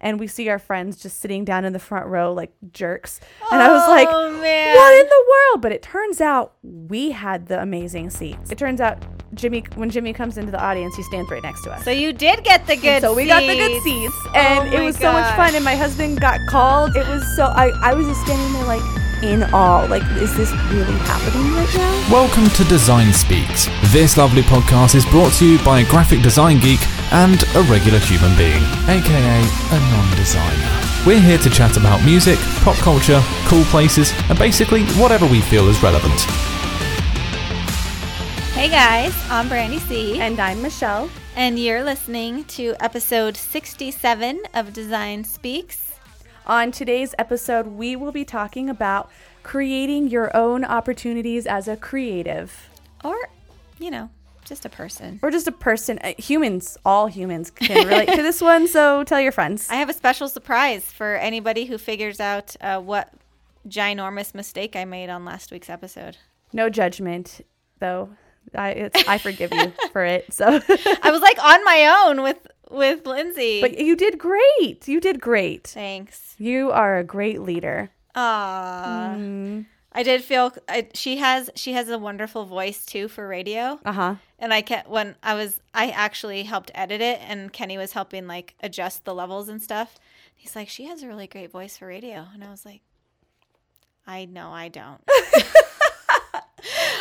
and we see our friends just sitting down in the front row like jerks. And I was oh, like, Oh, man. what in the world? But it turns out we had the amazing seats. It turns out Jimmy, when Jimmy comes into the audience, he stands right next to us. So you did get the good. Seats. So we got the good seats. seats, and Oh it was so much fun. And my husband got called. It was so I I was just standing there like in awe. Like, is this really happening right now? Welcome to Design Speaks. This lovely podcast is brought to you by a graphic design geek and a regular human being, aka a non designer. We're here to chat about music, pop culture, cool places, and basically whatever we feel is relevant. Hey guys, I'm Brandy C, And I'm Michelle. and you're listening to episode 67 of Design Speaks. On today's episode, we will be talking about creating your own opportunities as a creative. Or, you know, just a person. Or just a person. Uh, humans, all humans can relate to this one, so tell your friends. I have a special surprise for anybody who figures out uh, what ginormous mistake I made on last week's episode. No judgment, though. I it's, I forgive you for it. So, I was like on my own with with Lindsay. but you did great. You did great. Thanks. You are a great leader. Aww. Mm. I did feel I, she has she has a wonderful voice too for radio. Uh huh. And I kept when I was I actually helped edit it and Kenny was helping like adjust the levels and stuff. He's like, She has a really great voice for radio and I was like, I know I don't.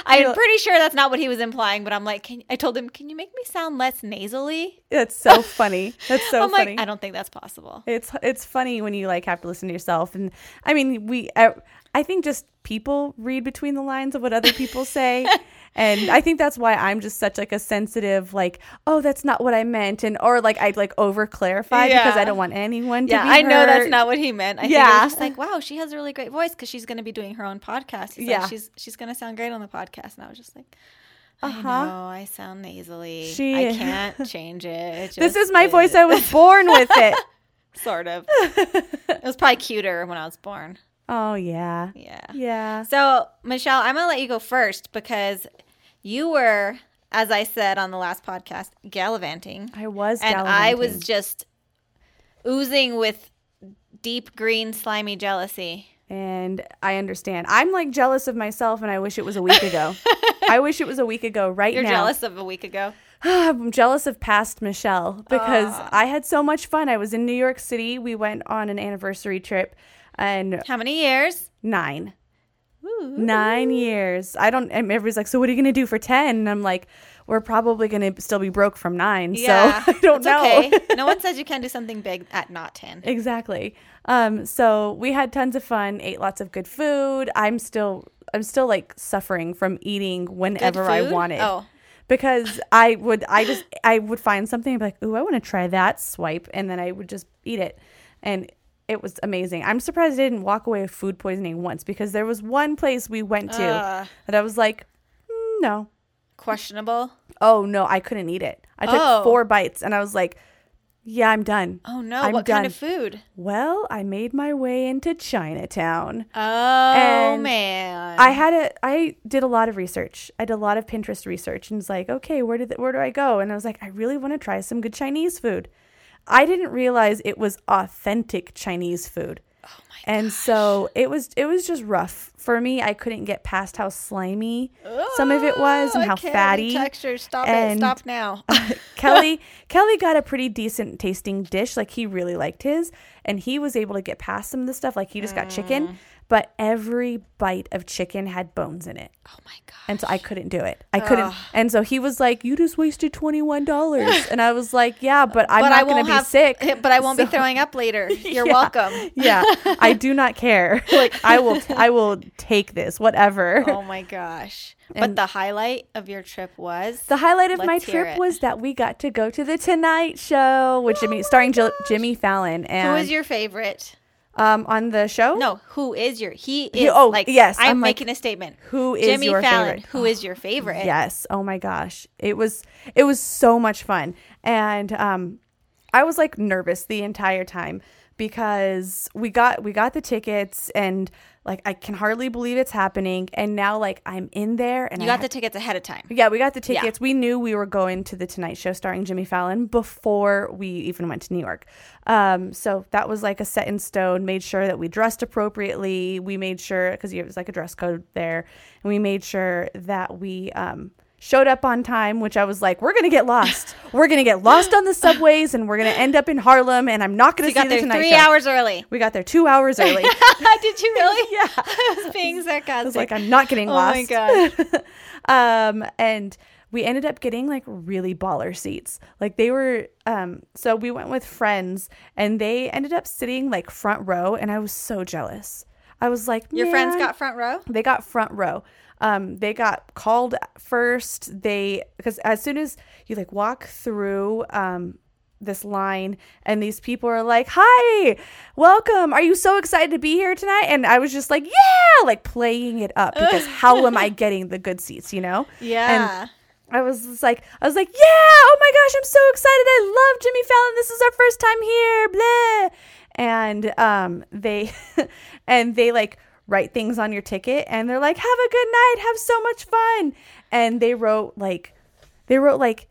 I'm pretty sure that's not what he was implying, but I'm like, can, I told him, Can you make me sound less nasally? That's so funny. That's so I'm funny. like, I don't think that's possible. it's it's funny when you like have to listen to yourself, and I mean, we. I, I think just people read between the lines of what other people say. And I think that's why I'm just such like a sensitive, like, oh, that's not what I meant, and or like I'd like over clarify because I don't want anyone to Yeah, I know that's not what he meant. I think Yeah. was just like, wow, she has a really great voice because she's going to be doing her own podcast. He's Yeah. like, she's she's going to sound great on the podcast, and I was just like, I Uh-huh. know I sound nasally. She- I can't change it. It This is my voice. I was born with it. sort of. it was probably cuter when I was born. Oh yeah, Yeah. yeah. So Michelle, I'm going to let you go first because you were, as I said on the last podcast, gallivanting. I was, and I was just oozing with deep green slimy jealousy. and I understand. I'm like jealous of myself, and I wish it was a week ago. I wish it was a week ago. Right now. You're jealous of a week ago. I'm jealous of past Michelle because I had so much fun. I was in New York City. We went on an anniversary trip, and How many years? nine, nine years. I don't. And everybody's like, "So what are you gonna do for 10? And I'm like, "We're probably gonna still be broke from nine. Yeah, so I don't know. Okay. no one says you can't do something big at not ten. Exactly. Um, so we had tons of fun, ate lots of good food. I'm still I'm still like suffering from eating whenever I wanted. Oh. Because I would I just I would find something and be like, ooh, I want to try that swipe and then I would just eat it. And it was amazing. I'm surprised I didn't walk away with food poisoning once because there was one place we went to Ugh. that I was like, "Mm, no. Questionable. Oh no, I couldn't eat it. I took Oh. four bites and I was like, yeah, I'm done. Oh no! I'm what kind of food? Well, I made my way into Chinatown. Oh And man! I had a I did a lot of research. I did a lot of Pinterest research and was like, okay, where did the, where do I go? And I was like, I really want to try some good Chinese food. I didn't realize it was authentic Chinese food. oh my And so it was it was just rough for me. I couldn't get past how slimy some of it was and Oh, how fatty. Texture. Stop and- it! Stop now. Kelly Kelly got a pretty decent tasting dish. Like he really liked his, and he was able to get past some of the stuff. Like he just got Mm. chicken, but every bite of chicken had bones in it, oh my god! and so I couldn't do it. I couldn't, and so he was like, "You just wasted twenty one dollars," and I was like, "Yeah, but I'm but not going to be sick." Eh, but I won't be throwing up later. You're Yeah. welcome. yeah, I do not care. Like I will, I will take this, whatever. Oh my gosh! but the highlight of your trip was The highlight of my trip it. was that we got to go to the Tonight Show with Jimmy, starring Jill, Jimmy Fallon, and who was your favorite? Um on the show. No, who is your? He is. He- oh, like yes, I'm, I'm like, making a statement. who is Jimmy your Fallon? favorite? Who is your favorite? Yes. Oh my gosh. It was it was so much fun. And um I was like nervous the entire time because we got we got the tickets and like I can hardly believe it's happening and now like I'm in there and You I got ha- the tickets ahead of time. yeah, we got the tickets. We knew we were going to the Tonight Show starring Jimmy Fallon before we even went to New York. Um, so that was like a set in stone. Made sure that we dressed appropriately. We made sure because it was like a dress code there, and we made sure that we um, showed up on time. Which I was like, we're gonna get lost. we're gonna get lost on the subways, and we're gonna end up in Harlem, and I'm not gonna You see got the there Tonight three Show. hours early. We got there two hours early. Did you really? yeah. I was being sarcastic. I was like, I'm not getting lost. oh my god. um, and we ended up getting like really baller seats. Like they were, um, so we went with friends and they ended up sitting like front row, and I was so jealous. I was like, Your friends got front row? they got front row. Um, they got called first. They because as soon as you like walk through um this line and these people are like, "Hi, welcome. Are you so excited to be here tonight?" And I was just like, "Yeah!" Like playing it up because how am I getting the good seats? You know? Yeah. And I was just like, I was like, yeah, oh my gosh, I'm so excited. I love Jimmy Fallon. This is our first time here, blah. And um, they, and they like write things on your ticket, and they're like, have a good night, have so much fun. And they wrote like, they wrote like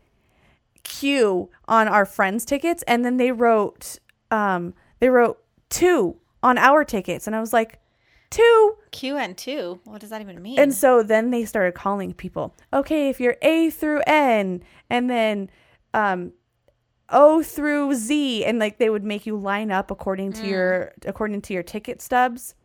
Q on our friends' tickets, and then they wrote, um, they wrote two on our tickets, and I was like, two. Q and two? What does that even mean? And so then they started calling people. Okay, if you're A through N, and then um, O through Z, and like they would make you line up according to your according to your ticket stubs.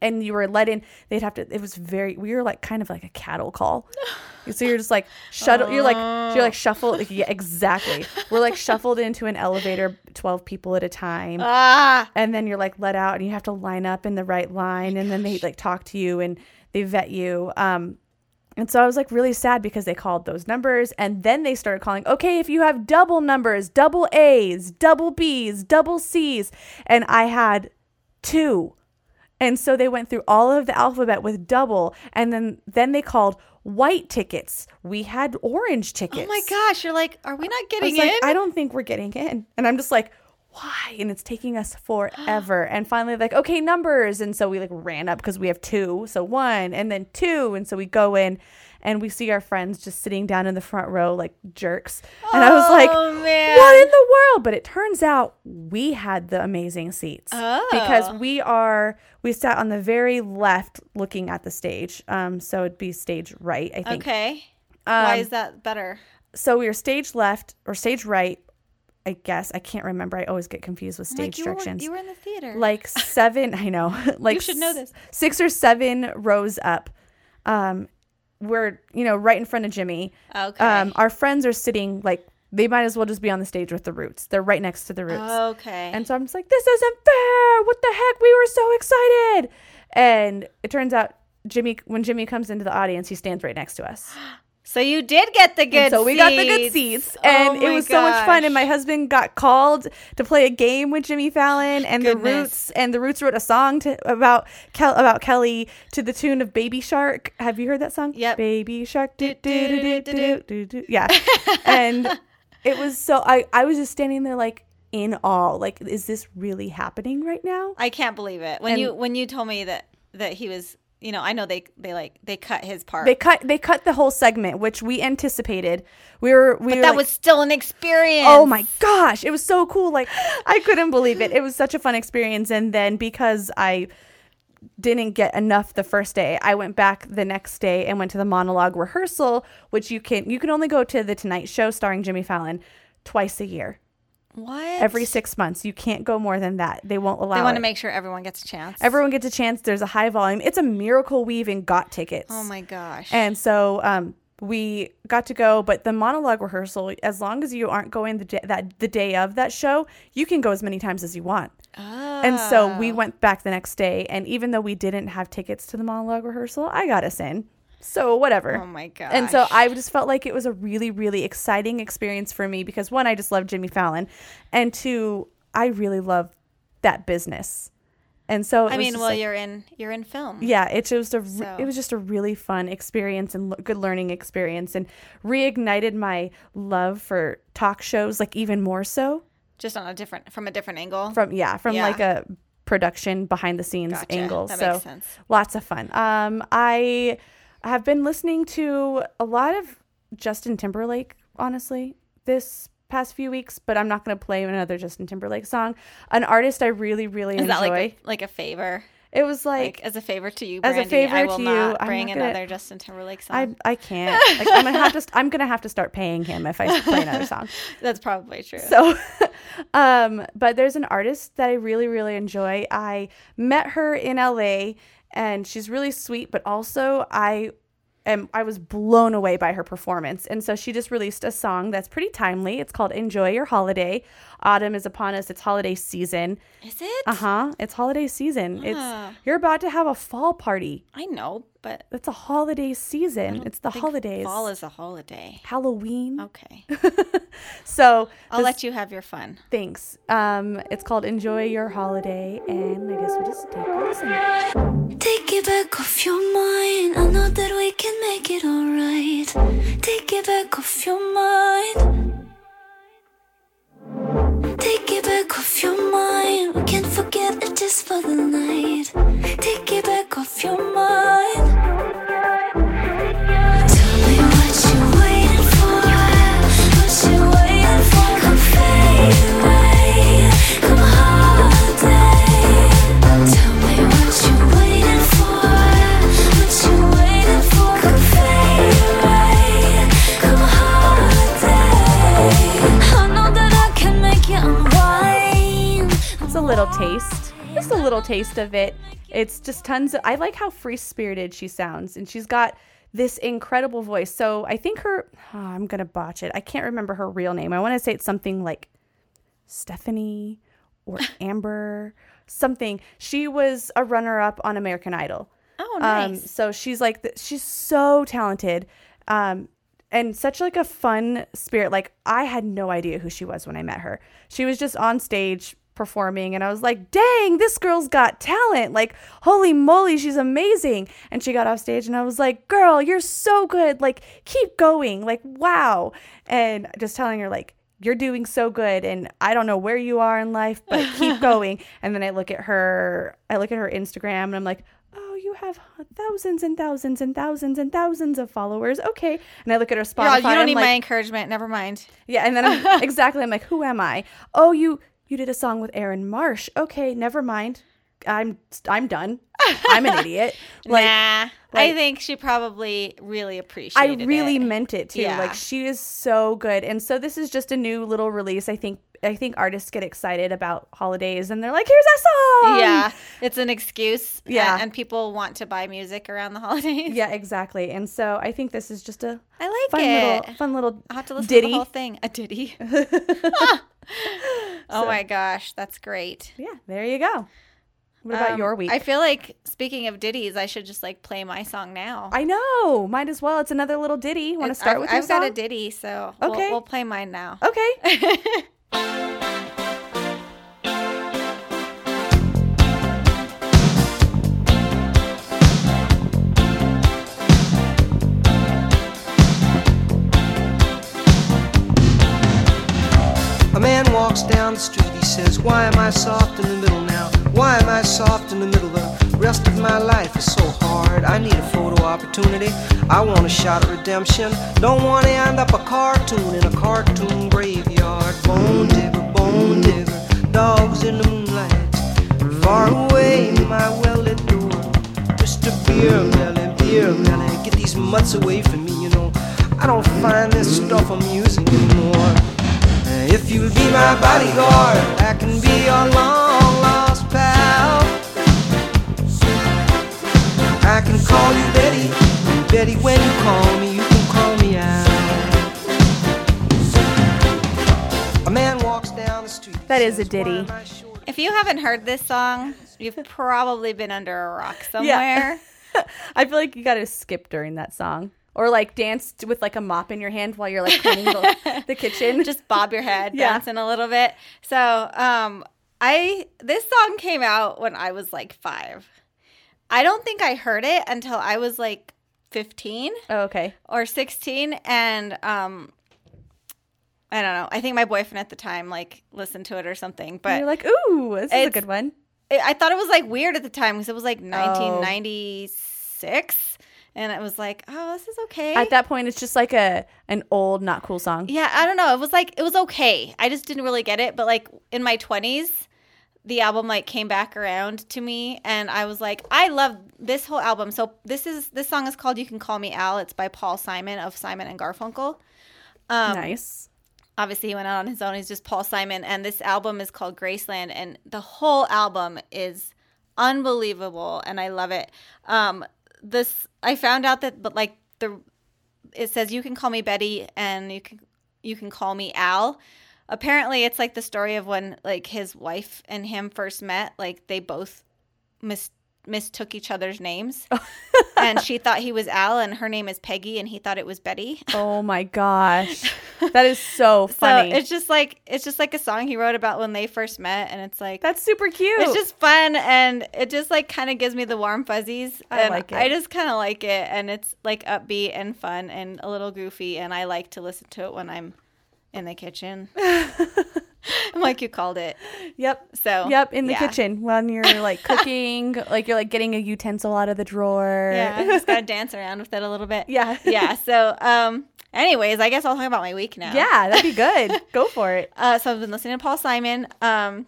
And you were let in. They'd have to. It was very. We were like kind of like a cattle call. so you're just like shuttle. You're like you're like shuffled. Like, yeah, exactly. We're like shuffled into an elevator, twelve people at a time ah, and then you're like let out and you have to line up in the right line and then they like talk to you and they vet you um and so I was like really sad because they called those numbers and then they started calling, okay, if you have double numbers, double A's, double B's, double C's. And I had two. And so they went through all of the alphabet with double and then then they called white tickets. We had orange tickets. oh my gosh. You're like, are we not I getting was in? like, I don't think we're getting in. And I'm just like, why? And it's taking us forever. and finally, like, okay, numbers. And so we like ran up because we have two. So one and then two. And so we go in and we see our friends just sitting down in the front row like jerks. And I was like, Oh, man. what in the world? But it turns out we had the amazing seats Oh. because we are, we sat on the very left looking at the stage. Um, so it'd be stage right, I think. okay. Why Um, is that better? so we were stage left or stage right i guess i can't remember i always get confused with stage like, you were, directions you were in the theater. like seven i know like you should know this. six or seven rows up um we're you know right in front of jimmy okay. um our friends are sitting like they might as well just be on the stage with the roots they're right next to the roots okay. and so I'm just like, this isn't fair. What the heck? We were so excited. And it turns out Jimmy, when Jimmy comes into the audience, he stands right next to us. so you did get the good And so we got the good seats, and Oh it was so much fun. And my husband got called to play a game with Jimmy Fallon and the Roots, and the Roots wrote a song to about Kel, about Kelly to the tune of Baby Shark. Have you heard that song? Yep. Baby Shark. Do, do, do. Yeah, and it was so I I was just standing there like in awe. Like, is this really happening right now? I can't believe it. When And- you when you told me that that he was, you know, I know they they like they cut his part. They cut they cut the whole segment, which we anticipated. We were we but were that like, was still an experience. Oh my gosh, it was so cool. Like I couldn't believe it. It was such a fun experience and then because I didn't get enough the first day, I went back the next day and went to the monologue rehearsal, which you can you can only go to the Tonight Show starring Jimmy Fallon twice a year. What? Every 6 months. You can't go more than that. They won't allow They want it. to make sure everyone gets a chance. Everyone gets a chance. There's a high volume. It's a miracle we even got tickets. Oh my gosh. And so um, we got to go, but the monologue rehearsal, as long as you aren't going the day, that the day of that show, you can go as many times as you want. oh. And so we went back the next day, and even though we didn't have tickets to the monologue rehearsal, I got us in. So whatever. Oh my gosh. And so I just felt like it was a really, really exciting experience for me because one, I just love Jimmy Fallon, and two, I really love that business. And so I mean, well, like- you're in you're in film. yeah, it just a So- it was just a really fun experience and l- good learning experience, and reignited my love for talk shows like even more so. just on a different from a different angle. from yeah from Yeah. like a production behind the scenes Gotcha. angle That so makes sense. lots of fun um i have been listening to a lot of justin timberlake honestly this past few weeks but i'm not going to play another justin timberlake song an artist i really really Is enjoy that like a, like a favor? it was like, Like, as a favor to you, as a Brandy, I favor will to you, not I'm bring not gonna- another Justin Timberlake song. I, I can't like i'm gonna have to st- i'm gonna have to start paying him if i play another song That's probably true. So, um, but there's an artist that I really, really enjoy. I met her in LA and she's really sweet, but also I am, I was blown away by her performance. And so she just released a song that's pretty timely. It's called Enjoy Your Holiday. Autumn is upon us. It's holiday season. Is it? Uh huh. It's holiday season. Ah. It's, you're about to have a fall party. I know, but It's a holiday season. It's the I think holidays. Fall is a holiday. Halloween. Okay, So I'll this- let you have your fun. Thanks. Um, it's called Enjoy Your Holiday, and I guess we'll just take a listen. Take it can make it alright. Take it back off your mind. Taste of it. It's just tons of. I like how free spirited she sounds, and she's got this incredible voice. So I think her. oh, I'm gonna botch it. I can't remember her real name. I want to say it's something like Stephanie or Amber, something. She was a runner up on American Idol. Oh, Um, nice. so she's like, th- she's so talented, um, and such like a fun spirit. Like I had no idea who she was when I met her. She was just on stage performing, and I was like, dang, this girl's got talent. Like, holy moly, she's amazing. And she got off stage, and I was like, girl, you're so good. Like, keep going. Like, wow. And just telling her like. You're doing so good, and I don't know where you are in life, but keep going. And then I look at her, I look at her Instagram, and I'm like, oh, you have thousands and thousands and thousands and thousands of followers. Okay. And I look at her Yeah, Spotify. you don't need like, my encouragement. Never mind. yeah. And then I'm, exactly, I'm like, who am I? Oh, you you did a song with Aaron Marsh. Okay, never mind. I'm I'm done. I'm an idiot. Like nah, I think she probably really appreciated. It. I really it. meant it too. Yeah. Like she is so good. And so this is just a new little release. I think I think artists get excited about holidays and they're like, here's a song. yeah, it's an excuse. Yeah. and, and people want to buy music around the holidays. Yeah, exactly. And so I think this is just a I like fun it. little fun little I'll have to listen ditty. to the whole thing. A ditty. oh my gosh, that's great. Yeah, there you go. What about Um, your week? I feel like speaking of ditties, I should just like play my song now. I know. Might as well. It's another little ditty. Want to start I've, with your I've got a ditty, so we'll- Okay. we'll, play mine now. Okay. A man walks down the street, he says, Why am I soft in the middle now? Why am I soft in the middle? The rest of my life is so hard. I need a photo opportunity. I want a shot at redemption. Don't want to end up a cartoon in a cartoon graveyard. Bone digger, bone digger, dogs in the moonlight. Far away, my well lit door. Mr. Beer Melly, Beerbelly, get these mutts away from me, you know. I don't find this stuff amusing anymore. If you'll be my bodyguard, I can be your long Betty, when you call me, you can call me out. A man walks down the street. That is a ditty. am I short?" If you haven't heard this song, you've probably been under a rock somewhere. Yeah. I feel like you got to skip during that song. Or like dance with like a mop in your hand while you're like cleaning the, the kitchen. Just bob your head, Yeah. dancing a little bit. So, um, I this song came out when I was like five. I don't think I heard it until I was like fifteen oh, okay. or sixteen, and um, I don't know. I think my boyfriend at the time like listened to it or something, And but you're like, ooh, this is a good one. it, I thought it was like weird at the time because it was Oh. like 1996, and it was like, oh, this is okay. At that point, it's just like a an old, not cool song. yeah, I don't know. It was like it was okay. I just didn't really get it. But like in my 20s, the album like came back around to me, and I was like, I love this whole album. So this is this song is called "You Can Call Me Al." It's by Paul Simon of Simon and Garfunkel. Um, nice. obviously he went out on his own he's just paul simon and this album is called graceland and the whole album is unbelievable and i love it um this i found out that but like the it says you can call me betty and you can you can call me al apparently it's like the story of when like his wife and him first met like they both mis- mistook each other's names and she thought he was al and her name is peggy and he thought it was betty Oh my gosh, that is so funny. So it's just like it's just like a song he wrote about when they first met, and it's like That's super cute. it's just fun, and it just like kind of gives me the warm fuzzies. I like it. I just kind of like it, and it's like upbeat and fun and a little goofy, and I like to listen to it when I'm in the kitchen. I'm like you called it. yep. So Yep, in the yeah. kitchen when you're like cooking, like you're like getting a utensil out of the drawer. Yeah, I just gotta dance around with it a little bit. Yeah. yeah. So, um, anyways, I guess I'll talk about my week now. Yeah, that'd be good. Go for it. Uh, so I've been listening to Paul Simon. Um,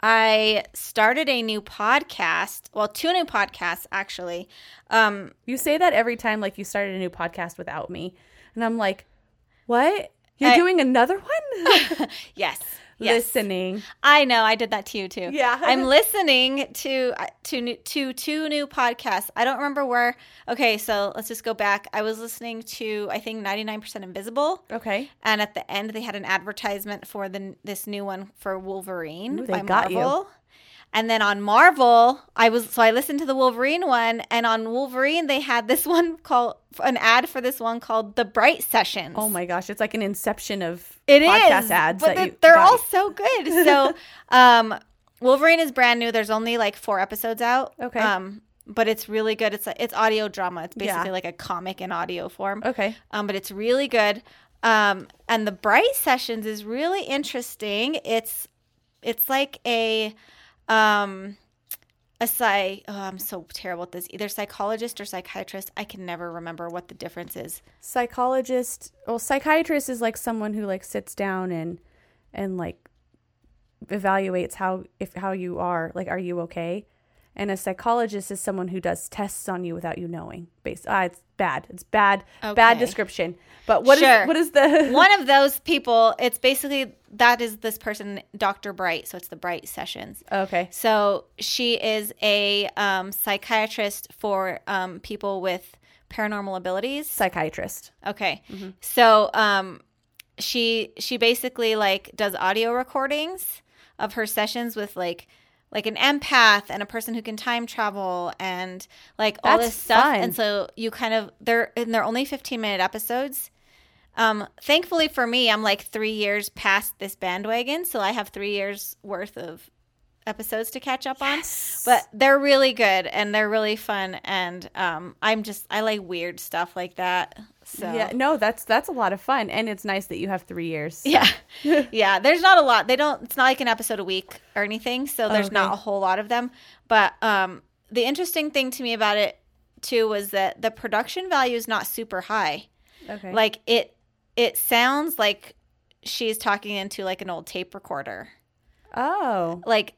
I started a new podcast. Well, two new podcasts actually. Um, You say that every time like you started a new podcast without me. And I'm like, "What? You're I- doing another one?" yes, yes. Listening. I know. I did that to you too. Yeah. I'm listening to uh, to to two new podcasts. I don't remember where. Okay, so let's just go back. I was listening to I think 99% Invisible. Okay. And at the end, they had an advertisement for the this new one for Wolverine Ooh, they by got you. And then on Marvel, I was so I listened to the Wolverine one, and on Wolverine they had this one called an ad for this one called the Bright Sessions. Oh my gosh, it's like an inception of It is podcast ads but you they're got. all so good. So, um, Wolverine is brand new. There's only like four episodes out. Okay. Um, but it's really good. It's it's audio drama. It's basically Yeah. like a comic in audio form. Okay. Um, but it's really good. Um, and the Bright Sessions is really interesting. It's it's like a um a psy oh, I'm so terrible at this. Either psychologist or psychiatrist. I can never remember what the difference is. Psychologist, well, psychiatrist is like someone who like sits down and and like evaluates how if how you are, like are you okay? And a psychologist is someone who does tests on you without you knowing. Based, ah, it's bad. It's bad. Bad description. But what is Sure. what is the one of those people it's basically that is this person dr bright so it's the bright sessions Okay. so she is a um, psychiatrist for um, people with paranormal abilities Psychiatrist. okay so um, she she basically like does audio recordings of her sessions with like like an empath and a person who can time travel and like all That's this stuff. Fun. and so you kind of they're and they're only 15 minute episodes. Um thankfully for me i'm like three years past this bandwagon so i have three years worth of episodes to catch up on. But they're really good and they're really fun and um i'm just i like weird stuff like that so Yeah, no, that's that's a lot of fun, and it's nice that you have three years. yeah. yeah. There's not a lot. They don't, it's not like an episode a week or anything. So there's Okay. not a whole lot of them. But um, the interesting thing to me about it too was that the production value is not super high. Okay. Like it, it sounds like she's talking into like an old tape recorder. oh, Like,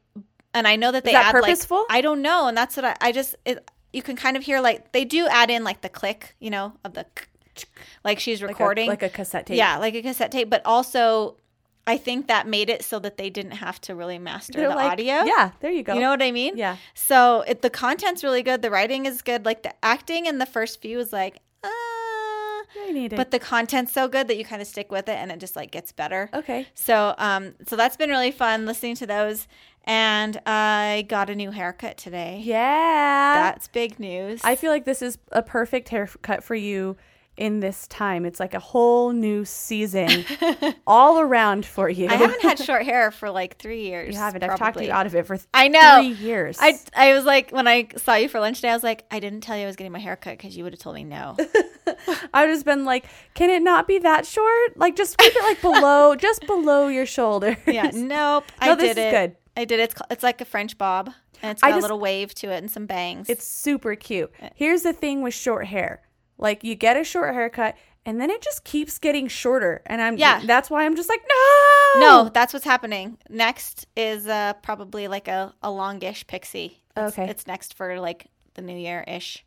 and I know that they that add purposeful? like, I don't know. And that's what I, I just, it, you can kind of hear like, they do add in like the click, you know, of the, like she's like recording. a, like a cassette tape. Yeah, like a cassette tape, but also I think that made it so that they didn't have to really master They're the like- audio. Yeah, there you go. You know what I mean? Yeah. So it, the content's really good. The writing is good. Like the acting in the first few is like, uh, I need it. but the content's so good that you kind of stick with it and it just like gets better. okay. So, um, so that's been really fun listening to those. And I got a new haircut today. Yeah. That's big news. I feel like this is a perfect haircut for you in this time. It's like a whole new season all around for you. I haven't had short hair for like three years. you haven't. I've talked probably. you out of it for I know. three years. I I was like when I saw you for lunch today, I was like, I didn't tell you I was getting my hair cut because you would have told me no. I would have just been like, can it not be that short? Like just keep it like below, just below your shoulder. yeah, nope. I No, did is it. good. I did it. It's, it's like a French bob, and it's got a little wave to it and some bangs. It's super cute. Eh. Here's the thing with short hair. Like you get a short haircut and then it just keeps getting shorter. And I'm Yeah. that's why I'm just like, no. no, that's what's happening. Next is uh, probably like a, a longish pixie. It's, Okay. it's next for like the new year ish.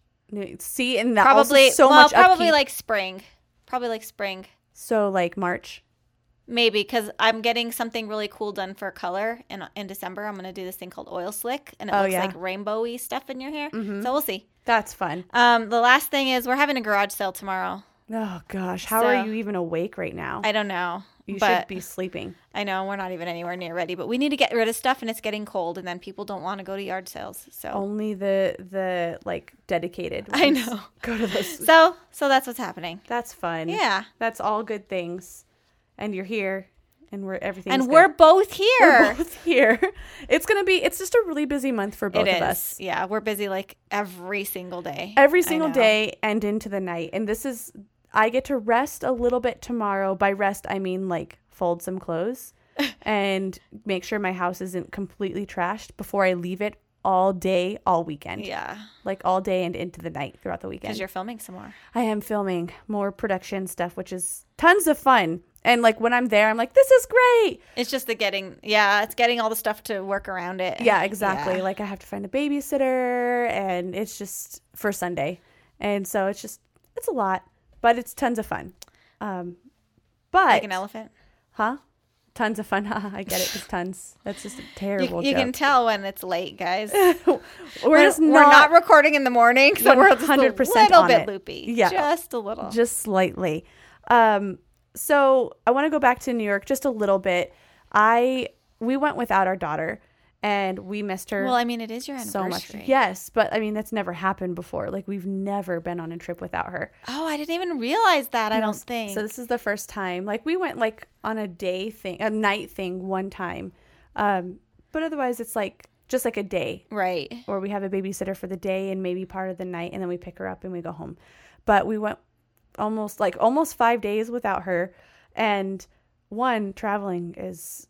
See, and that Probably so well, much probably upkeep. like spring. Probably like spring. so like March. Maybe because I'm getting something really cool done for color in in December. I'm gonna do this thing called oil slick, and it Oh, looks yeah. Mm-hmm. like rainbowy stuff in your hair. So we'll see. That's fun. Um, the last thing is we're having a garage sale tomorrow. Oh gosh, how So- are you even awake right now? I don't know. you should be sleeping. I know we're not even anywhere near ready, but we need to get rid of stuff, and it's getting cold, and then people don't want to go to yard sales. So, Only the the like dedicated. I know. Go to those. so, so that's what's happening. That's fun. Yeah, That's all good things. And you're here and we're everything and we're both here. we're both here. It's gonna be it's just a really busy month for both of us. Yeah, we're busy like every single day. Every single day and into the night. And this is I get to rest a little bit tomorrow. By rest I mean like fold some clothes and make sure my house isn't completely trashed before I leave it all day, all weekend. Yeah, Like all day and into the night throughout the weekend. because you're filming some more. I am filming more production stuff, which is tons of fun. And like when I'm there, I'm like, this is great. It's just the getting. Yeah, it's getting all the stuff to work around it. Yeah, exactly. Yeah. Like I have to find a babysitter, and it's just for Sunday, and so it's just it's a lot, but it's tons of fun. Um, but like an elephant. huh? Tons of fun. I get it. It's tons. That's just a terrible you joke. can tell when it's late, guys. we're, We're, just we're not, not recording in the morning, so we're just a 100% little bit it. loopy. Yeah. just a little. just slightly. Um, so I want to go back to New York just a little bit. I we went without our daughter, and we missed her. well, I mean, it is your so anniversary. much. Yes, but I mean that's never happened before. Like we've never been on a trip without her. Oh, I didn't even realize that. I No, don't think. So this is the first time. Like we went like on a day thing, a night thing one time. Um, but otherwise it's like just like a day right. or we have a babysitter for the day and maybe part of the night and then we pick her up and we go home. But we went almost like almost 5 days without her and one traveling is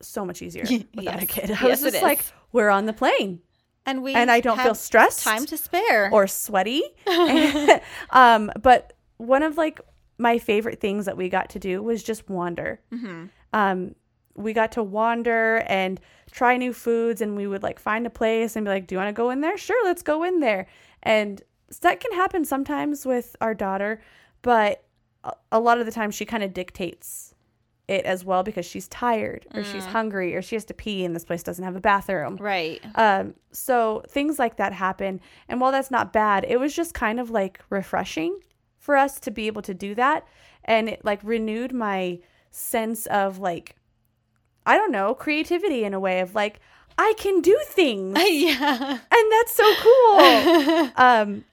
so much easier without a kid. I Yes, was just like we're on the plane And we and I don't feel stressed Time to spare. or sweaty. um, but one of like my favorite things that we got to do was just wander. Um, we got to wander and try new foods, and we would like find a place and be like, "Do you want to go in there? Sure, let's go in there." And that can happen sometimes with our daughter, but a- lot of the time she kind of dictates it as well because she's tired or she's hungry or she has to pee and this place doesn't have a bathroom. right. Um, so things like that happen. And while that's not bad, it was just kind of like refreshing for us to be able to do that. And it like renewed my sense of like, I don't know, creativity in a way of like, I can do things. yeah. and that's so cool. um,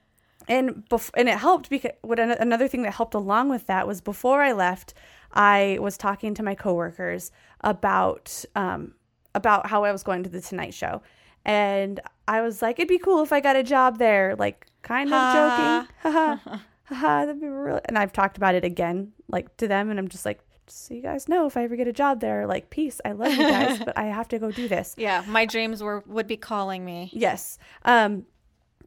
and bef- and it helped because what an- another thing that helped along with that was before I left, I was talking to my coworkers about um about how I was going to the Tonight Show, and I was like, it'd be cool if I got a job there, like kind of Ha. joking, haha, haha, that'd be really. And I've talked about it again, like to them, and I'm just like. just So you guys know, if I ever get a job there, like peace. I love you guys, but I have to go do this. Yeah. My dreams were would be calling me. Yes. Um,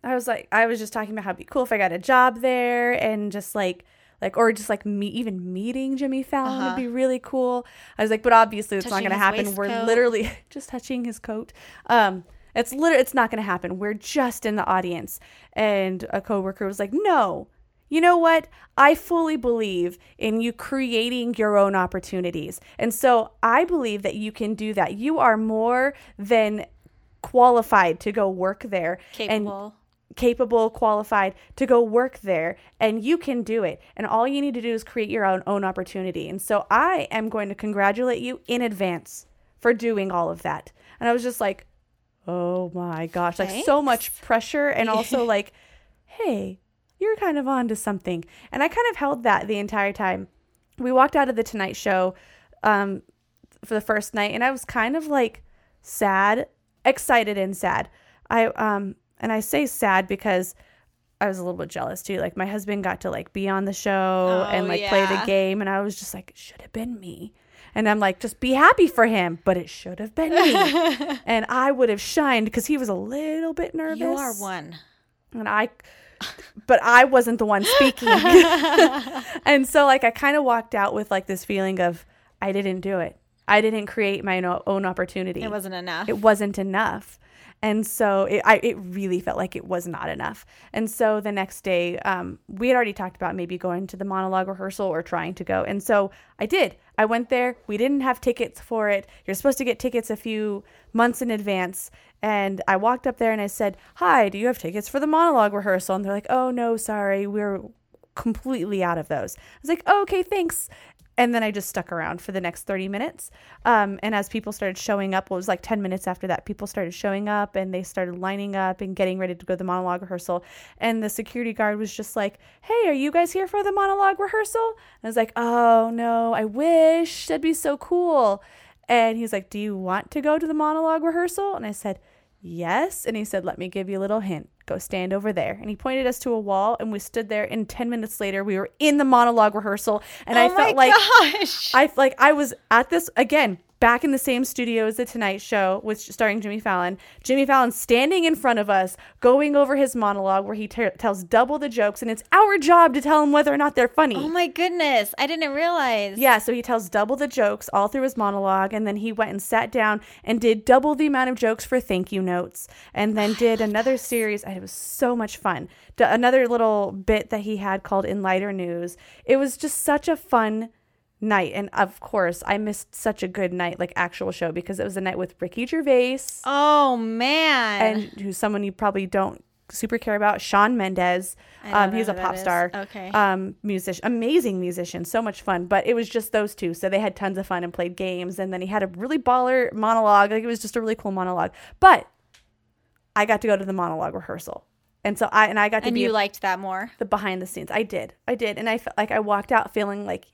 I was like, I was just talking about how it'd be cool if I got a job there and just like, like, or just like me, even meeting Jimmy Fallon Uh-huh. would be really cool. I was like, but obviously it's Touching not going to happen. We're literally just touching his coat. Um, it's literally, it's not going to happen. We're just in the audience. And a coworker was like, no, you know what? I fully believe in you creating your own opportunities. And so I believe that you can do that. You are more than qualified to go work there and Capable. qualified to go work there, and you can do it. And all you need to do is create your own own opportunity. And so I am going to congratulate you in advance for doing all of that. And I was just like, oh my gosh, like so much pressure, and also like, hey, you're kind of on to something. And I kind of held that the entire time. We walked out of the Tonight Show um, for the first night, and I was kind of like sad, excited, and sad. I um, and I say sad because I was a little bit jealous too. Like my husband got to like be on the show Oh, and like play the game, and I was just like, it should have been me. And I'm like, just be happy for him, but it should have been me. and I would have shined because he was a little bit nervous. You are one. and I, but I wasn't the one speaking. and so like I kind of walked out with like this feeling of I didn't do it. I didn't create my own opportunity. It wasn't enough. It wasn't enough. And so it, I, it really felt like it was not enough. And so the next day, um, we had already talked about maybe going to the monologue rehearsal or trying to go. And so I did. I went there. We didn't have tickets for it. You're supposed to get tickets a few months in advance. And I walked up there and I said, Hi, do you have tickets for the monologue rehearsal? And they're like, Oh, no, sorry. We're completely out of those. I was like, oh, okay, thanks. And then I just stuck around for the next 30 minutes. Um, and as people started showing up, well, it was like 10 minutes after that, people started showing up and they started lining up and getting ready to go to the monologue rehearsal. And the security guard was just like, hey, are you guys here for the monologue rehearsal? And I was like, oh, no, I wish. That'd be so cool. And he's like, do you want to go to the monologue rehearsal? And I said, Yes. And he said, Let me give you a little hint. Go stand over there. And he pointed us to a wall, and we stood there. And 10 minutes later, we were in the monologue rehearsal. And oh I oh felt my like gosh. I like I was at this again back in the same studio as the Tonight Show, with starring Jimmy Fallon. Jimmy Fallon standing in front of us, going over his monologue where he te- tells double the jokes, and it's our job to tell him whether or not they're funny. oh my goodness. I didn't realize. Yeah, so he tells double the jokes all through his monologue, and then he went and sat down and did double the amount of jokes for thank you notes, and then oh did another series. and It was so much fun. D- another little bit that he had called In Lighter News. It was just such a fun night, and of course, I missed such a good night, like actual show, because it was a night with Ricky Gervais Oh man. and who's someone you probably don't super care about, Shawn Mendes. Um, he's a pop is. star. Okay. Um, musician, amazing musician, so much fun. But it was just those two, so they had tons of fun and played games. And then he had a really baller monologue. Like it was just a really cool monologue. But I got to go to the monologue rehearsal, and so I and I got to and be you liked that more. the behind the scenes. I did. I did. And I felt like I walked out feeling like,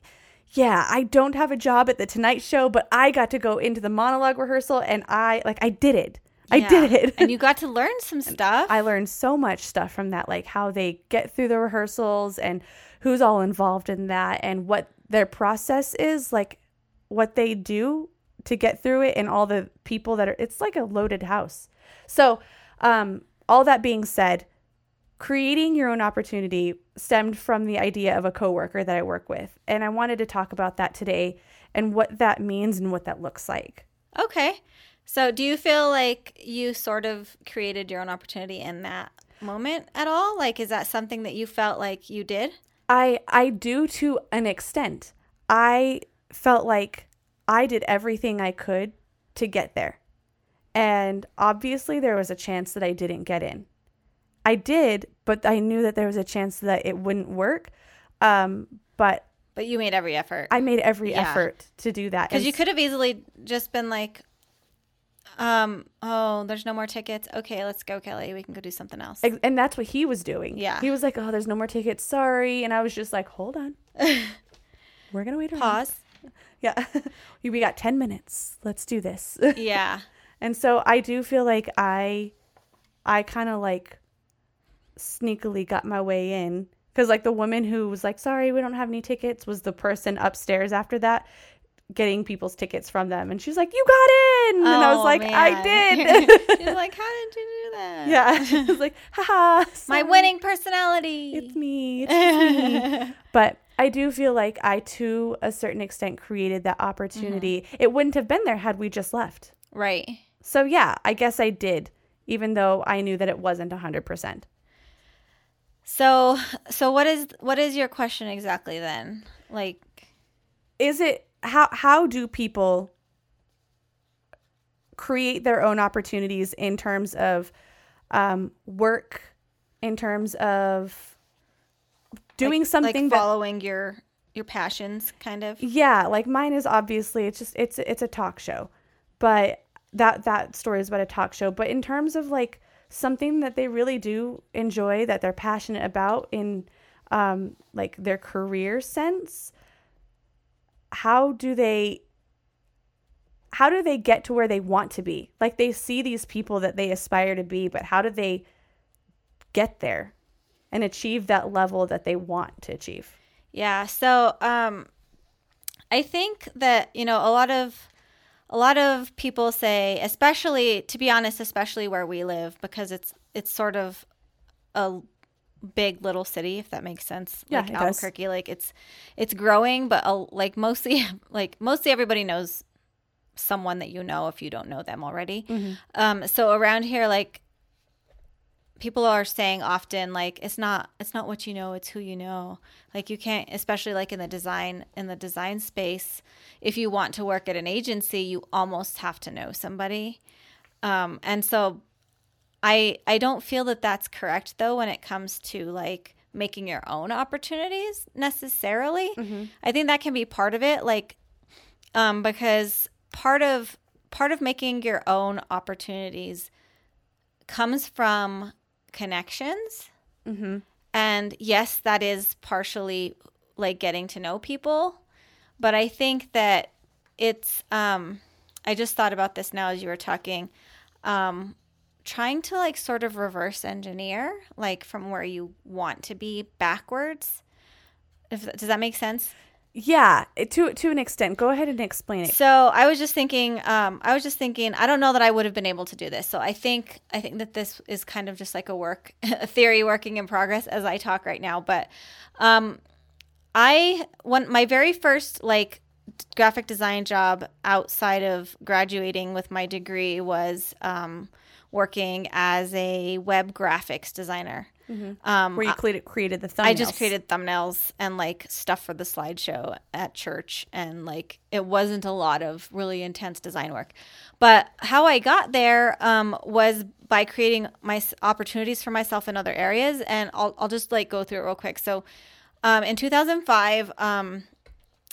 yeah, I don't have a job at the Tonight Show, but I got to go into the monologue rehearsal and I like I did it. I Yeah. did it. and you got to learn some stuff. I learned so much stuff from that, like how they get through the rehearsals and who's all involved in that and what their process is, like what they do to get through it and all the people that are it's like a loaded house. So, um, all that being said, creating your own opportunity stemmed from the idea of a coworker that I work with. And I wanted to talk about that today and what that means and what that looks like. okay. So do you feel like you sort of created your own opportunity in that moment at all? Like is that something that you felt like you did? I I do to an extent. I felt like I did everything I could to get there. And obviously there was a chance that I didn't get in. I did, but I knew that there was a chance that it wouldn't work. Um, but But you made every effort. I made every Yeah. effort to do that. Because you could have easily just been like, um, oh, there's no more tickets. Okay, let's go, Kelly. We can go do something else. And that's what he was doing. Yeah. He was like, "Oh, there's no more tickets. Sorry." And I was just like, "Hold on. We're going to wait around." Pause. Yeah. we got 10 minutes. Let's do this. Yeah. and so I do feel like I I kind of like sneakily got my way in cuz like the woman who was like, "Sorry, we don't have any tickets." was the person upstairs after that getting people's tickets from them and she was like, "You got in." and I was Oh, like, "I did." She's like, how did you do that? yeah. I was like, "Haha." My winning personality. it's me. It's me. but I do feel like I, to a certain extent, created that opportunity. Mm-hmm. It wouldn't have been there had we just left. right. So, yeah, I guess I did, even though I knew that it wasn't 100%. So, so what is what is your question exactly then? Like, Is it how how do people create their own opportunities in terms of um, work, in terms of doing like, something like that following your your passions, kind of. yeah like mine is obviously it's just it's it's a talk show but that that story is about a talk show, but in terms of like something that they really do enjoy, that they're passionate about in um, like their career sense, how do they how do they get to where they want to be? Like they see these people that they aspire to be, but how do they get there and achieve that level that they want to achieve? Yeah. So um, I think that you know a lot of a lot of people say, especially to be honest, especially where we live, because it's it's sort of a big little city, if that makes sense. Yeah, like it does. Albuquerque, like it's it's growing, but uh, like mostly like mostly everybody knows someone that you know if you don't know them already. Mm-hmm. Um, so around here, like people are saying often like it's not it's not what you know it's who you know. Like you can't especially like in the design in the design space if you want to work at an agency you almost have to know somebody. Um, and so i i don't feel that that's correct though when it comes to like making your own opportunities necessarily. I think that can be part of it like um, because part of part of making your own opportunities comes from connections. Mm-hmm. And yes, that is partially like getting to know people. But I think that it's, um, I just thought about this now as you were talking, um, trying to like sort of reverse engineer, like from where you want to be backwards. If, does that make sense? Yeah, to to an extent. Go ahead and explain it. So I was just thinking, um, I was just thinking, I don't know that I would have been able to do this. So I think, I think that this is kind of just like a work, a theory working in progress as I talk right now. But, um, I when my very first like graphic design job outside of graduating with my degree was um, working as a web graphics designer. Um, Where you created created the thumbnails. I just created thumbnails and like stuff for the slideshow at church, and like it wasn't a lot of really intense design work. But how I got there um, was by creating my opportunities for myself in other areas, and I'll I'll just like go through it real quick. So, um, in 2005, um,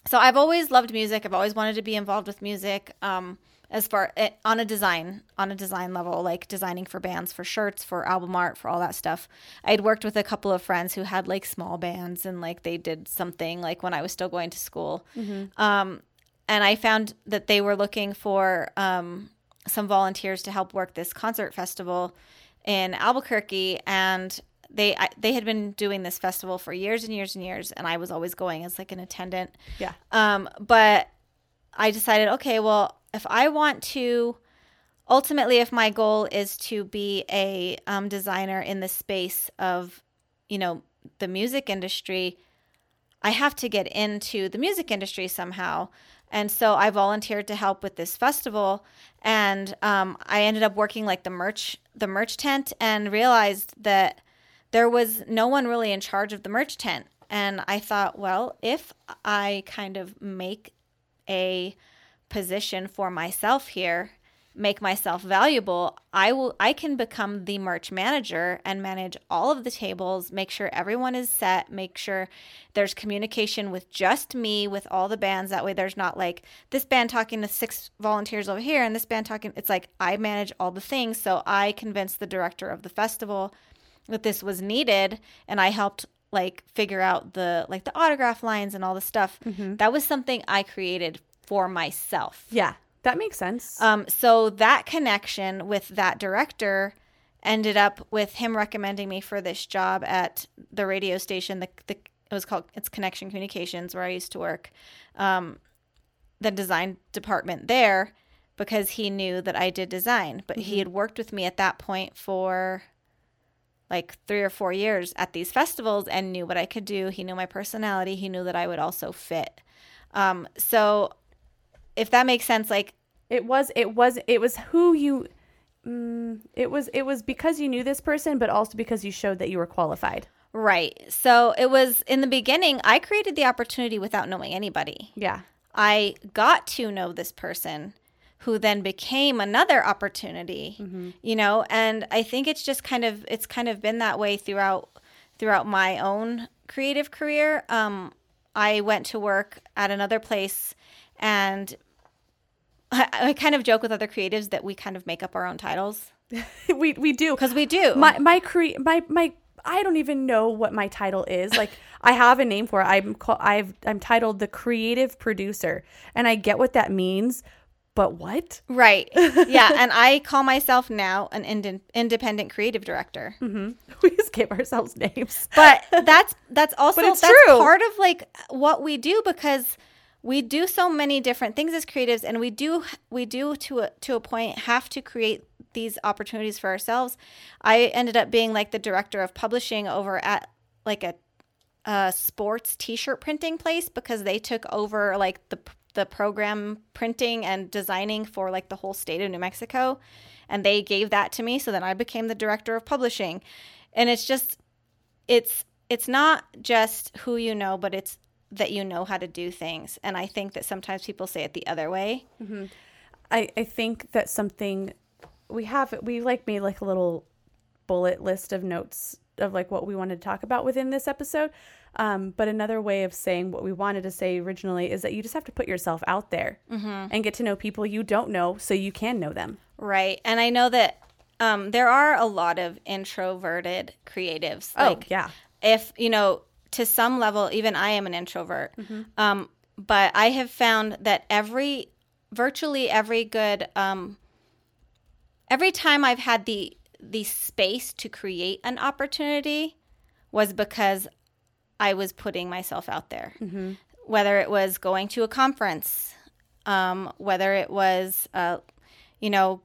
so I've always loved music. I've always wanted to be involved with music. Um, as far eh, on a design on a design level, like designing for bands, for shirts, for album art, for all that stuff. I'd worked with a couple of friends who had like small bands and like they did something like when I was still going to school. Um, and I found that they were looking for um, some volunteers to help work this concert festival in Albuquerque, and they I, they had been doing this festival for years and years and years, and I was always going as like an attendant. Yeah. Um, but I decided, okay, well, if I want to, ultimately, if my goal is to be a um, designer in the space of, you know, the music industry, I have to get into the music industry somehow. And so I volunteered to help with this festival, and um, I ended up working like the merch, the merch tent, and realized that there was no one really in charge of the merch tent. And I thought, well, if I kind of make a position for myself here make myself valuable i will i can become the merch manager and manage all of the tables make sure everyone is set make sure there's communication with just me with all the bands. That way there's not like this band talking to six volunteers over here and this band talking it's like i manage all the things. So i convinced the director of the festival that this was needed and i helped like figure out the like the autograph lines and all the stuff. Mm-hmm. That was something i created for myself Yeah, that makes sense. um, so that connection with that director ended up with him recommending me for this job at the radio station the, the it was called it's connection communications where i used to work um, the design department there because he knew that i did design but he had worked with me at that point for like three or four years at these festivals and knew what I could do. He knew my personality. He knew that I would also fit. Um, so, if that makes sense, like it was it was it was who you mm, it was it was because you knew this person but also because you showed that you were qualified. right. So it was in the beginning. I created the opportunity without knowing anybody. Yeah. I got to know this person who then became another opportunity you know and i think it's just kind of it's kind of been that way throughout throughout my own creative career um i went to work at another place and I, I kind of joke with other creatives that we kind of make up our own titles we we do because we do. my my cre- my my I don't even know what my title is. Like I have a name for it. I'm call- I've I'm titled the creative producer, and I get what that means. But what? right. Yeah. and I call myself now an ind- independent creative director. Mm-hmm. We just gave ourselves names. but that's that's also it's that's true. part of like what we do because we do so many different things as creatives and we do we do to a, to a point have to create these opportunities for ourselves. I ended up being like the director of publishing over at like a, a sports t-shirt printing place because they took over like the the program printing and designing for like the whole state of new mexico and they gave that to me so then i became the director of publishing. And it's just it's it's not just who you know but it's that you know how to do things and i think that sometimes people say it the other way I I think that something we have we like made like a little bullet list of notes of like what we wanted to talk about within this episode. Um, but another way of saying what we wanted to say originally is that you just have to put yourself out there and get to know people you don't know so you can know them. right and i know that um, there are a lot of introverted creatives Oh, like yeah. if you know to some level even i am an introvert. Um, but i have found that every virtually every good um, every time i've had the the space to create an opportunity was because i was putting myself out there. Whether it was going to a conference um, whether it was uh, you know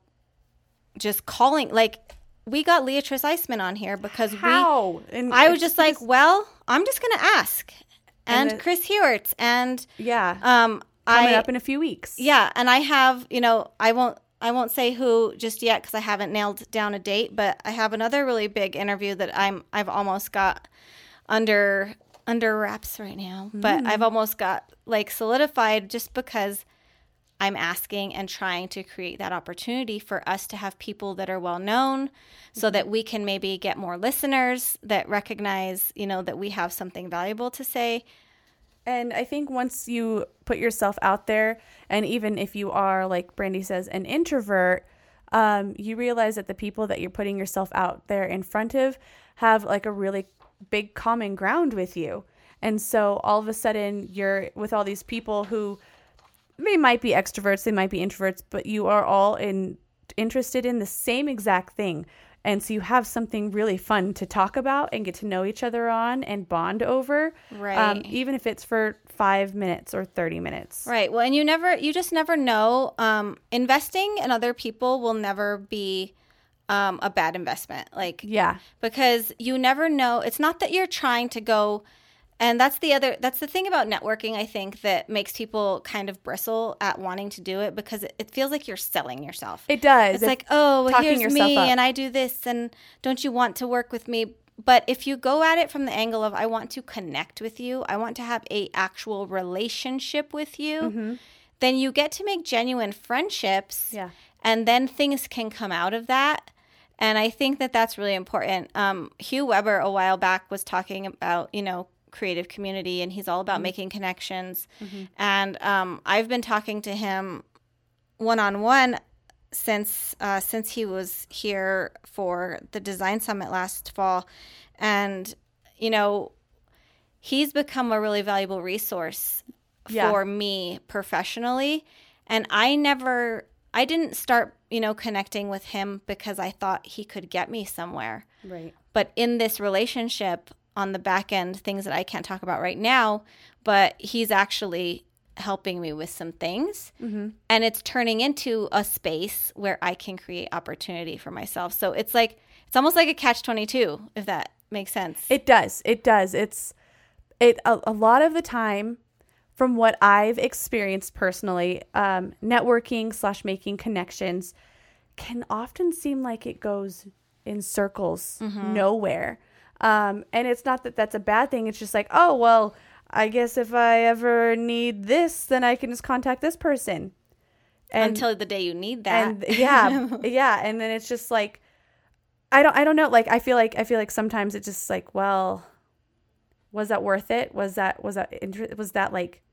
just calling like we got Leatrice Eiseman on here because we How? And I was just like, well, I'm just gonna ask. And, And it- Chris Hewart and yeah, um coming I up in a few weeks. yeah, and I have, you know, I won't I won't say who just yet because I haven't nailed down a date, but I have another really big interview that I'm I've almost got under under wraps right now, but I've almost got like solidified just because I'm asking and trying to create that opportunity for us to have people that are well known so that we can maybe get more listeners that recognize, you know, that we have something valuable to say. And I think once you put yourself out there, and even if you are, like Brandy says, an introvert, um, you realize that the people that you're putting yourself out there in front of have like a really big common ground with you. And so all of a sudden, you're with all these people who they might be extroverts, they might be introverts, but you are all in interested in the same exact thing. And so you have something really fun to talk about and get to know each other on and bond over. Um, Right. even if it's for five minutes or 30 minutes. Right. Well, and you never, you just never know. Um, investing in other people will never be um, a bad investment. Like, Yeah. because you never know. It's not that you're trying to go, and that's the other. That's the thing about networking. I think that makes people kind of bristle at wanting to do it because it, it feels like you're selling yourself. It does. It's If- like, oh, well, here's me, up. and I do this, and don't you want to work with me? But if you go at it from the angle of I want to connect with you, I want to have a actual relationship with you, Mm-hmm. then you get to make genuine friendships. Yeah. And then things can come out of that. And I think that that's really important. Um, Hugh Weber a while back was talking about, you know, creative community and he's all about making connections. And um, I've been talking to him one on one since uh, since he was here for the design summit last fall, and you know he's become a really valuable resource Yeah. for me professionally, and I never I didn't start you know connecting with him because I thought he could get me somewhere right. but in this relationship on the back end things that i can't talk about right now but he's actually helping me with some things and it's turning into a space where i can create opportunity for myself so it's like it's almost like a catch 22 if that makes sense It does. It does. It's it a, a lot of the time from what I've experienced personally, um, networking slash making connections can often seem like it goes in circles nowhere. Um, and it's not that that's a bad thing. It's just like, oh well, I guess if I ever need this, then I can just contact this person. And until the day you need that and yeah yeah and then it's just like i don't i don't know like i feel like i feel like sometimes it's just like well was that worth it was that was that inter- was that like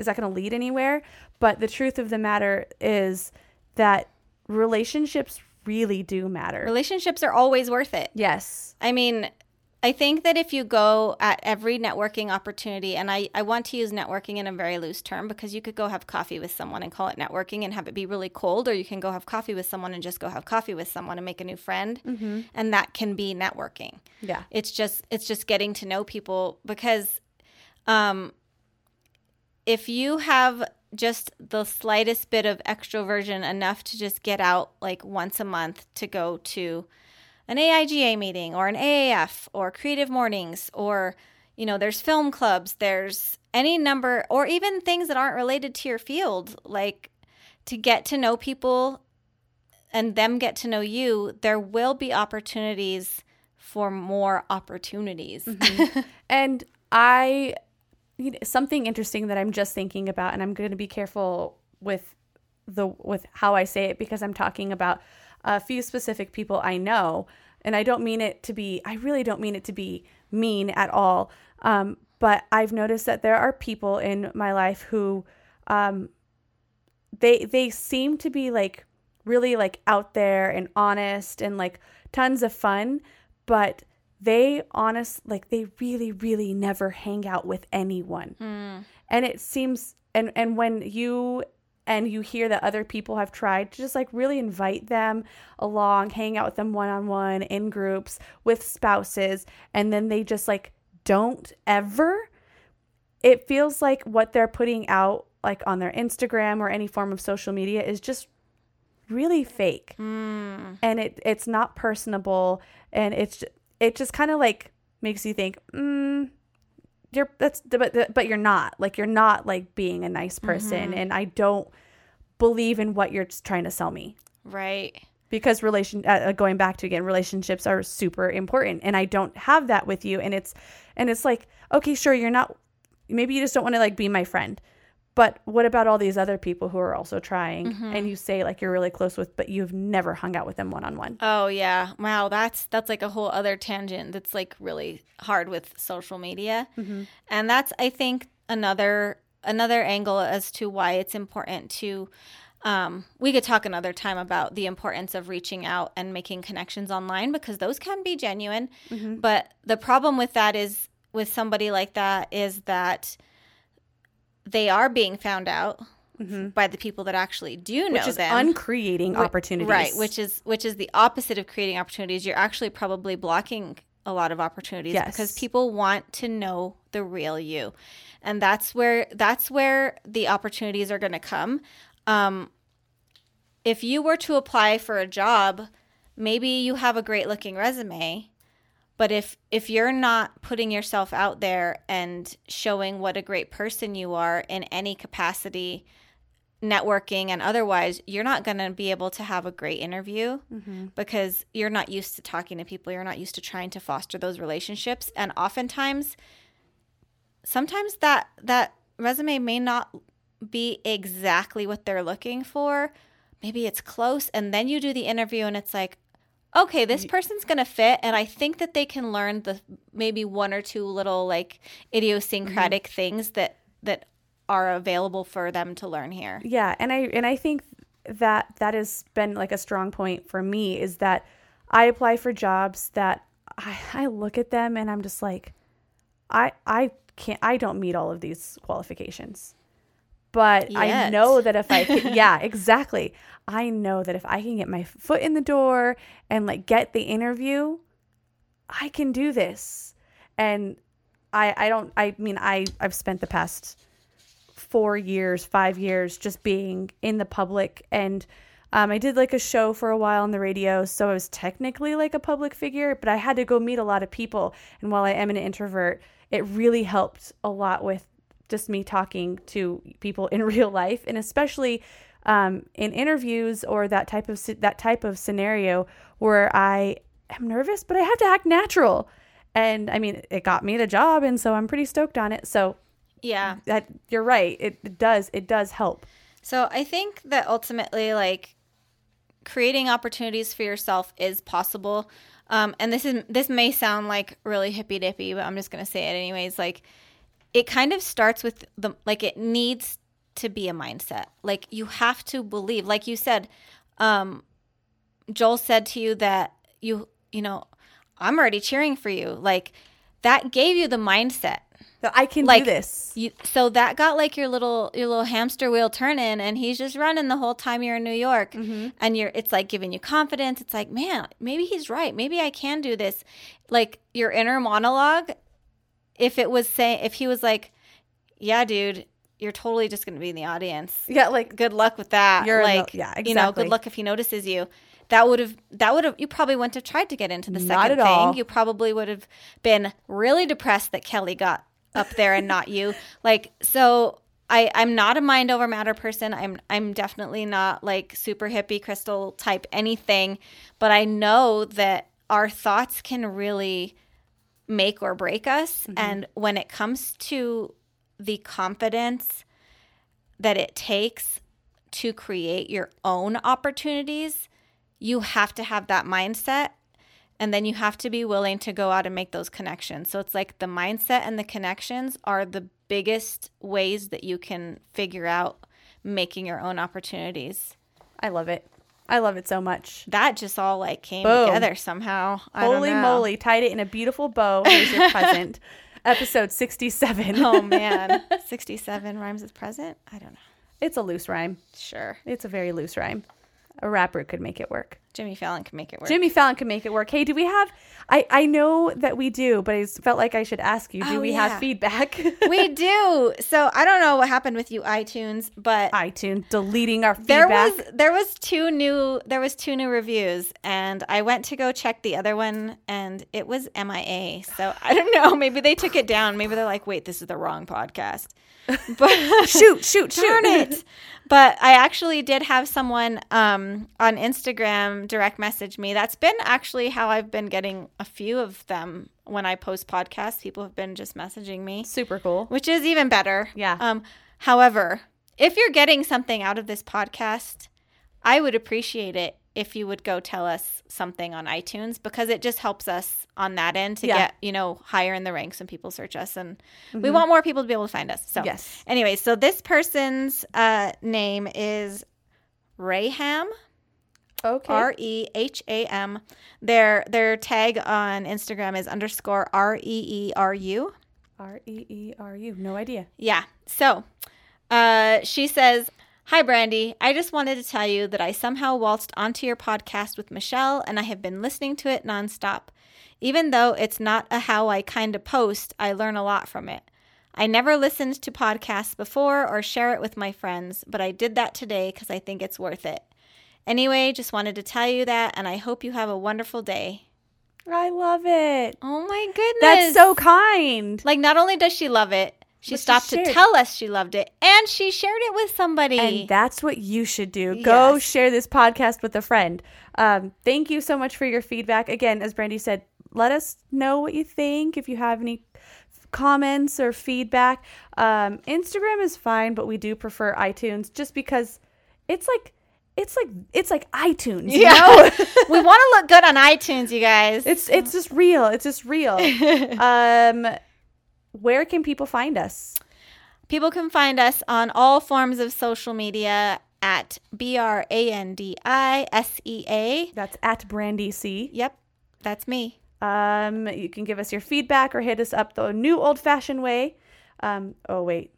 is that going to lead anywhere? But the truth of the matter is that relationships really do matter. Relationships are always worth it. yes. I mean, I think that if you go at every networking opportunity, and I, I want to use networking in a very loose term because you could go have coffee with someone and call it networking and have it be really cold, or you can go have coffee with someone and just go have coffee with someone and make a new friend. And that can be networking. Yeah. It's just it's just getting to know people because um if you have just the slightest bit of extroversion enough to just get out like once a month to go to an AIGA meeting or an AAF or creative mornings or you know there's film clubs there's any number or even things that aren't related to your field like to get to know people and them get to know you there will be opportunities for more opportunities. Mm-hmm. And I, you know, something interesting that I'm just thinking about, and I'm going to be careful with the with how I say it because I'm talking about a few specific people I know, and I don't mean it to be. I really don't mean it to be mean at all. Um, but I've noticed that there are people in my life who, um, they they seem to be like really like out there and honest and like tons of fun, but they honest like they really really never hang out with anyone and it seems and and when you and you hear that other people have tried to just like really invite them along hang out with them one-on-one in groups with spouses and then they just like don't ever. It feels like what they're putting out like on their instagram or any form of social media is just really fake. And it it's not personable and it's it just kind of like makes you think mm, you're that's but but you're not. Like you're not like being a nice person. And i don't believe in what you're trying to sell me. Right. Because relation uh, uh, going back to again relationships are super important. And i don't have that with you. And it's and it's like okay sure you're not maybe you just don't want to like be my friend but what about all these other people who are also trying mm-hmm. and you say like you're really close with but you've never hung out with them one on one Oh yeah. Wow, that's that's like a whole other tangent that's like really hard with social media. Mm-hmm. And that's I think another another angle as to why it's important to um, we could talk another time about the importance of reaching out and making connections online because those can be genuine. Mm-hmm. But the problem with that is with somebody like that is that they are being found out by the people that actually do know which is them. uncreating opportunities Right, which is which is the opposite of creating opportunities. You're actually probably blocking a lot of opportunities Yes. because people want to know the real you. And that's where that's where the opportunities are going to come. Um if you were to apply for a job, maybe you have a great looking resume, but if if you're not putting yourself out there and showing what a great person you are in any capacity, networking and otherwise, you're not going to be able to have a great interview mm-hmm. because you're not used to talking to people. You're not used to trying to foster those relationships, and oftentimes, sometimes that that resume may not be exactly what they're looking for. Maybe it's close, and then you do the interview, and it's like, okay, this person's gonna fit, and I think that they can learn the maybe one or two little like mm-hmm. idiosyncratic things that that are available for them to learn here. yeah and i and i think that that has been like a strong point for me is that i apply for jobs that i, I look at them and i'm just like i i can't i don't meet all of these qualifications but i know that if i can, yeah exactly i know that if i can get my foot in the door and like get the interview i can do this and i i don't i mean i i've spent the past four years, five years, just being in the public. And um, I did like a show for a while on the radio, so I was technically like a public figure, but I had to go meet a lot of people. And while I am an introvert, it really helped a lot with just me talking to people in real life, and especially um, in interviews or that type of that type of scenario where I am nervous, but I have to act natural. And I mean, it got me the job, and so I'm pretty stoked on it. So Yeah. that you're right it, it does it does help So I think that ultimately, like creating opportunities for yourself is possible. Um, and this is this may sound like really hippy dippy, but I'm just gonna say it anyways. Like it kind of starts with the like it needs to be a mindset. Like you have to believe, like you said, um, Joel said to you that you, you know, I'm already cheering for you. Like that gave you the mindset. That I can Like do this. You, so that got like your little your little hamster wheel turning, and he's just running the whole time you're in New York, and you're it's like giving you confidence. It's like, man, maybe he's right. Maybe I can do this. Like your inner monologue. If it was saying, if he was like, yeah, dude, you're totally just going to be in the audience. Yeah, like Good luck with that. You're the- like, yeah, you know, exactly. good luck if he notices you. That would have, that would have, you probably wouldn't have tried to get into the Not second at thing. all. You probably would have been really depressed that Kelly got up there and not you. Like, so I, I'm not a mind over matter person. I'm, I'm definitely not like super hippie crystal type anything, but I know that our thoughts can really make or break us. Mm-hmm. And when it comes to the confidence that it takes to create your own opportunities, you have to have that mindset. And then you have to be willing to go out and make those connections. So it's like the mindset and the connections are the biggest ways that you can figure out making your own opportunities. I love it. I love it so much. That just all like came Boom. together somehow. I don't Holy moly, tied it in a beautiful bow. Here's your present. Episode 67. Oh man. 67 rhymes with present? I don't know. It's a loose rhyme. Sure. It's a very loose rhyme. A rapper could make it work. Jimmy Fallon can make it work. Jimmy Fallon can make it work. Hey, do we have? I I know that we do, but I felt like I should ask you. Do Oh, we yeah. have feedback? we do. So I don't know what happened with you iTunes, but iTunes deleting our feedback. there was there was two new there was two new reviews and I went to go check the other one and it was MIA. So I don't know, maybe they took it down. Maybe they're like, "Wait, this is the wrong podcast." But shoot, shoot, shoot. Darn it. But I actually did have someone um, on Instagram direct message me. That's been actually how I've been getting a few of them when I post podcasts. People have been just messaging me, Super cool. which is even better. Yeah. Um, however, if you're getting something out of this podcast, I would appreciate it if you would go tell us something on iTunes because it just helps us on that end to Yeah. get, you know, higher in the ranks when people search us and we want more people to be able to find us. So, Yes. anyway, so this person's uh, name is Reham, Okay. R E H A M. Their their tag on Instagram is underscore R E E R U. R E E R U. No idea. Yeah. So uh, she says, Hi, Brandy. I just wanted to tell you that I somehow waltzed onto your podcast with Michelle and I have been listening to it nonstop. Even though it's not a how I kind of post, I learn a lot from it. I never listened to podcasts before or share it with my friends, but I did that today because I think it's worth it. Anyway, just wanted to tell you that, and I hope you have a wonderful day. I love it. Oh my goodness. That's so kind. Like, not only does she love it, she But she stopped to tell us she loved it, and she shared it with somebody. And that's what you should do. Go share this podcast with a friend. Um, thank you so much for your feedback. Again, as Brandy said, let us know what you think. If you have any comments or feedback, um, Instagram is fine, but we do prefer iTunes just because it's like it's like it's like iTunes. You Yeah. know? we want to look good on iTunes, you guys. it's it's just real. It's just real. um, where can people find us? People can find us on all forms of social media at B R A N D I S E A. That's at Brandisea. Yep, that's me. Um, you can give us your feedback or hit us up the new old fashioned way. Um, oh wait,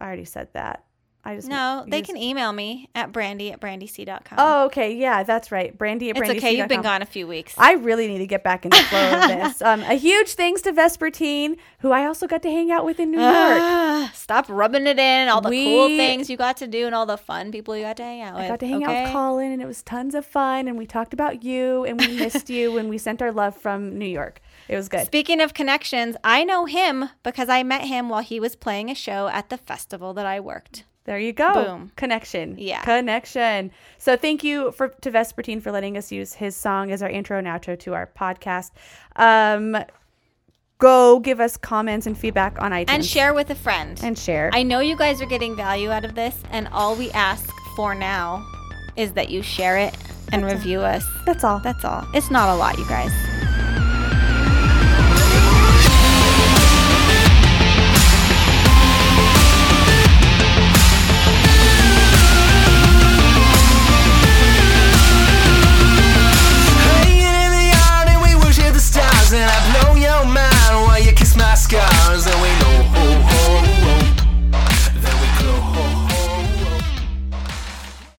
I already said that. I just No, they used- can email me at brandy at brandyc.com. Oh, okay, yeah, that's right. Brandy at it's Brandy okay. You've been gone a few weeks. I really need to get back in the flow of this. Um, a huge thanks to Vespertine, who I also got to hang out with in New York. Ah, Stop rubbing it in. All the cool things you got to do and all the fun people you got to hang out with. I got to hang out with Colin, and it was tons of fun. And we talked about you, and we missed you, and we sent our love from New York. It was good. Speaking of connections, I know him because I met him while he was playing a show at the festival that I worked. There you go. Boom. Connection. Yeah. Connection. So thank you for to Vespertine for letting us use his song as our intro and outro to our podcast. Um, go give us comments and feedback on iTunes And share with a friend. and share. I know you guys are getting value out of this, and all we ask for now is that you share it and review us. That's all. That's all. It's not a lot, you guys.